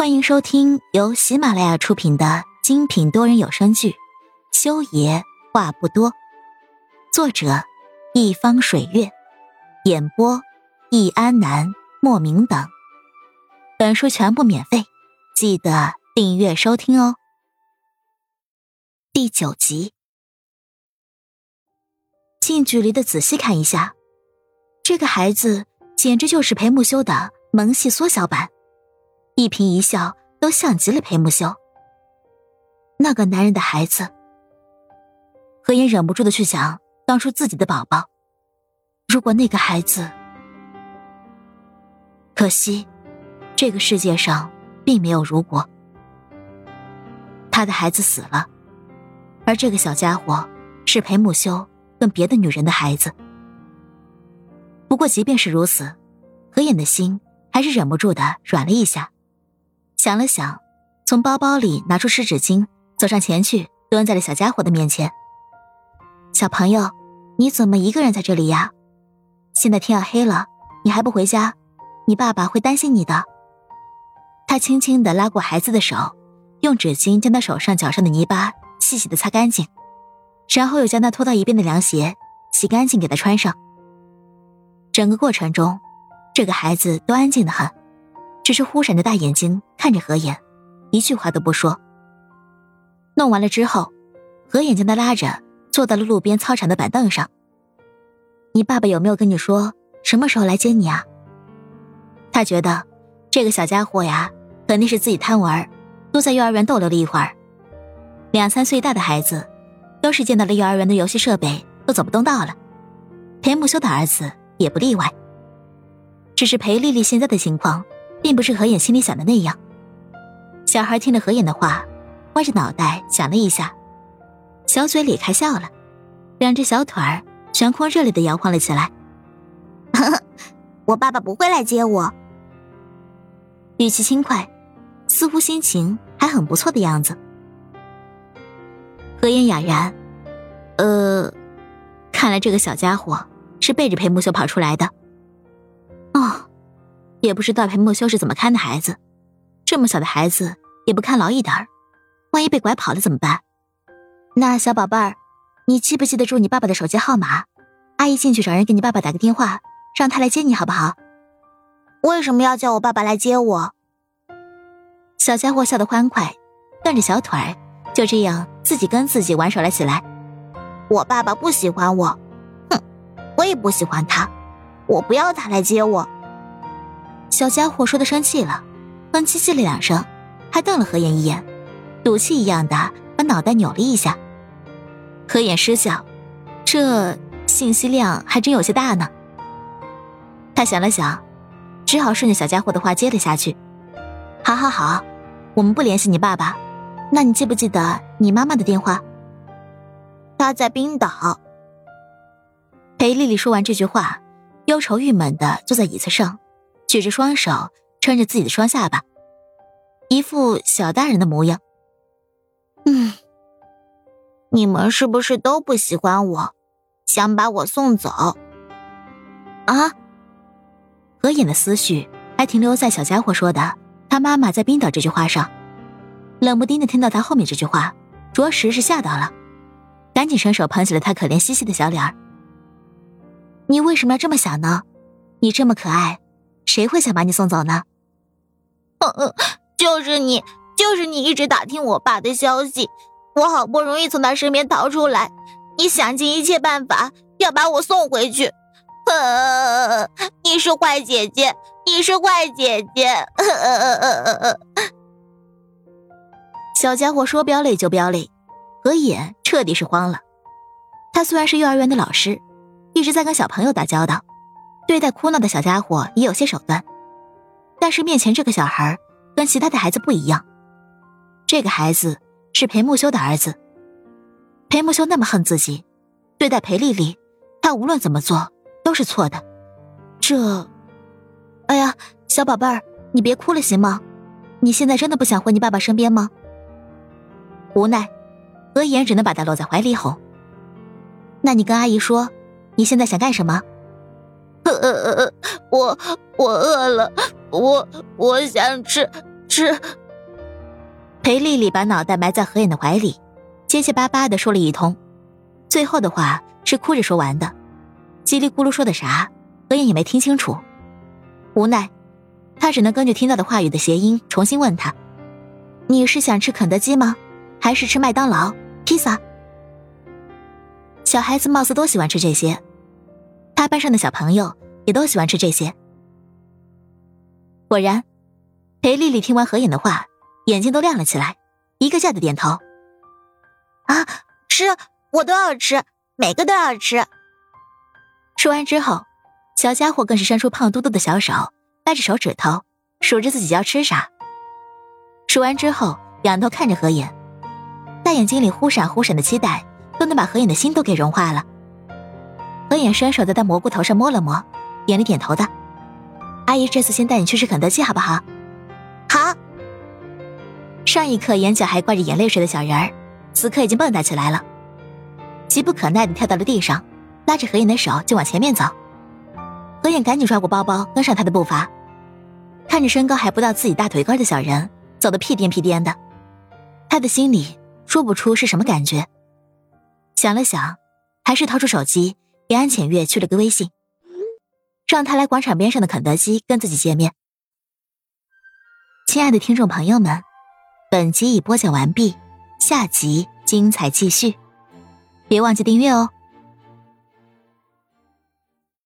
欢迎收听由喜马拉雅出品的精品多人有声剧《修爷话不多》，作者一方水月，演播易安南、莫名等。本书全部免费，记得订阅收听哦。第九集，近距离的仔细看一下，这个孩子简直就是裴木修的萌系缩小版。一颦一笑都像极了裴木修。那个男人的孩子，何言忍不住的去想当初自己的宝宝。如果那个孩子，可惜，这个世界上并没有如果。他的孩子死了，而这个小家伙是裴木修跟别的女人的孩子。不过，即便是如此，何眼的心还是忍不住的软了一下。想了想，从包包里拿出湿纸巾，走上前去，蹲在了小家伙的面前。小朋友，你怎么一个人在这里呀？现在天要黑了，你还不回家，你爸爸会担心你的。他轻轻的拉过孩子的手，用纸巾将他手上、脚上的泥巴细细的擦干净，然后又将他拖到一边的凉鞋洗干净，给他穿上。整个过程中，这个孩子都安静的很。只是忽闪着大眼睛看着何言，一句话都不说。弄完了之后，何眼将他拉着坐到了路边操场的板凳上。你爸爸有没有跟你说什么时候来接你啊？他觉得这个小家伙呀，肯定是自己贪玩，多在幼儿园逗留了一会儿。两三岁大的孩子，都是见到了幼儿园的游戏设备都走不动道了。裴木修的儿子也不例外。只是裴丽丽现在的情况。并不是何眼心里想的那样。小孩听了何眼的话，歪着脑袋想了一下，小嘴咧开笑了，两只小腿儿悬空热烈的摇晃了起来。我爸爸不会来接我，语气轻快，似乎心情还很不错的样子。何眼哑然，呃，看来这个小家伙是背着裴木秀跑出来的。也不知道裴木修是怎么看的孩子，这么小的孩子也不看牢一点儿，万一被拐跑了怎么办？那小宝贝儿，你记不记得住你爸爸的手机号码？阿姨进去找人给你爸爸打个电话，让他来接你好不好？为什么要叫我爸爸来接我？小家伙笑得欢快，断着小腿儿，就这样自己跟自己玩耍了起来。我爸爸不喜欢我，哼，我也不喜欢他，我不要他来接我。小家伙说的生气了，哼唧唧了两声，还瞪了何言一眼，赌气一样的把脑袋扭了一下。何言失笑，这信息量还真有些大呢。他想了想，只好顺着小家伙的话接了下去：“好好好，我们不联系你爸爸，那你记不记得你妈妈的电话？”他在冰岛。裴丽丽说完这句话，忧愁郁闷的坐在椅子上。举着双手撑着自己的双下巴，一副小大人的模样。嗯，你们是不是都不喜欢我，想把我送走？啊？何眼的思绪还停留在小家伙说的“他妈妈在冰岛”这句话上，冷不丁的听到他后面这句话，着实是吓到了，赶紧伸手捧起了他可怜兮兮的小脸儿。你为什么要这么想呢？你这么可爱。谁会想把你送走呢？嗯嗯，就是你，就是你一直打听我爸的消息，我好不容易从他身边逃出来，你想尽一切办法要把我送回去。呃，你是坏姐姐，你是坏姐姐。小家伙说飙泪就飙泪，何野彻底是慌了。他虽然是幼儿园的老师，一直在跟小朋友打交道。对待哭闹的小家伙也有些手段，但是面前这个小孩跟其他的孩子不一样。这个孩子是裴木修的儿子，裴木修那么恨自己，对待裴丽丽，他无论怎么做都是错的。这，哎呀，小宝贝儿，你别哭了行吗？你现在真的不想回你爸爸身边吗？无奈，何言只能把他搂在怀里哄。那你跟阿姨说，你现在想干什么？呃呃呃，我我饿了，我我想吃吃。裴丽丽把脑袋埋在何燕的怀里，结结巴巴的说了一通，最后的话是哭着说完的，叽里咕噜说的啥，何燕也没听清楚。无奈，他只能根据听到的话语的谐音重新问他：“你是想吃肯德基吗？还是吃麦当劳、披萨？”小孩子貌似都喜欢吃这些，他班上的小朋友也都喜欢吃这些。果然，裴丽丽听完何影的话。眼睛都亮了起来，一个劲的点头。啊，吃，我都要吃，每个都要吃。说完之后，小家伙更是伸出胖嘟嘟的小手，掰着手指头数着自己要吃啥。数完之后，仰头看着何影，大眼睛里忽闪忽闪的期待，都能把何影的心都给融化了。何影伸手在他蘑菇头上摸了摸，眼里点头的：“阿姨这次先带你去吃肯德基，好不好？”好。上一刻眼角还挂着眼泪水的小人儿，此刻已经蹦跶起来了，急不可耐的跳到了地上，拉着何影的手就往前面走。何影赶紧抓过包包，跟上他的步伐，看着身高还不到自己大腿根的小人走得屁颠屁颠的，他的心里说不出是什么感觉。想了想，还是掏出手机给安浅月去了个微信，让他来广场边上的肯德基跟自己见面。亲爱的听众朋友们。本集已播讲完毕，下集精彩继续，别忘记订阅哦。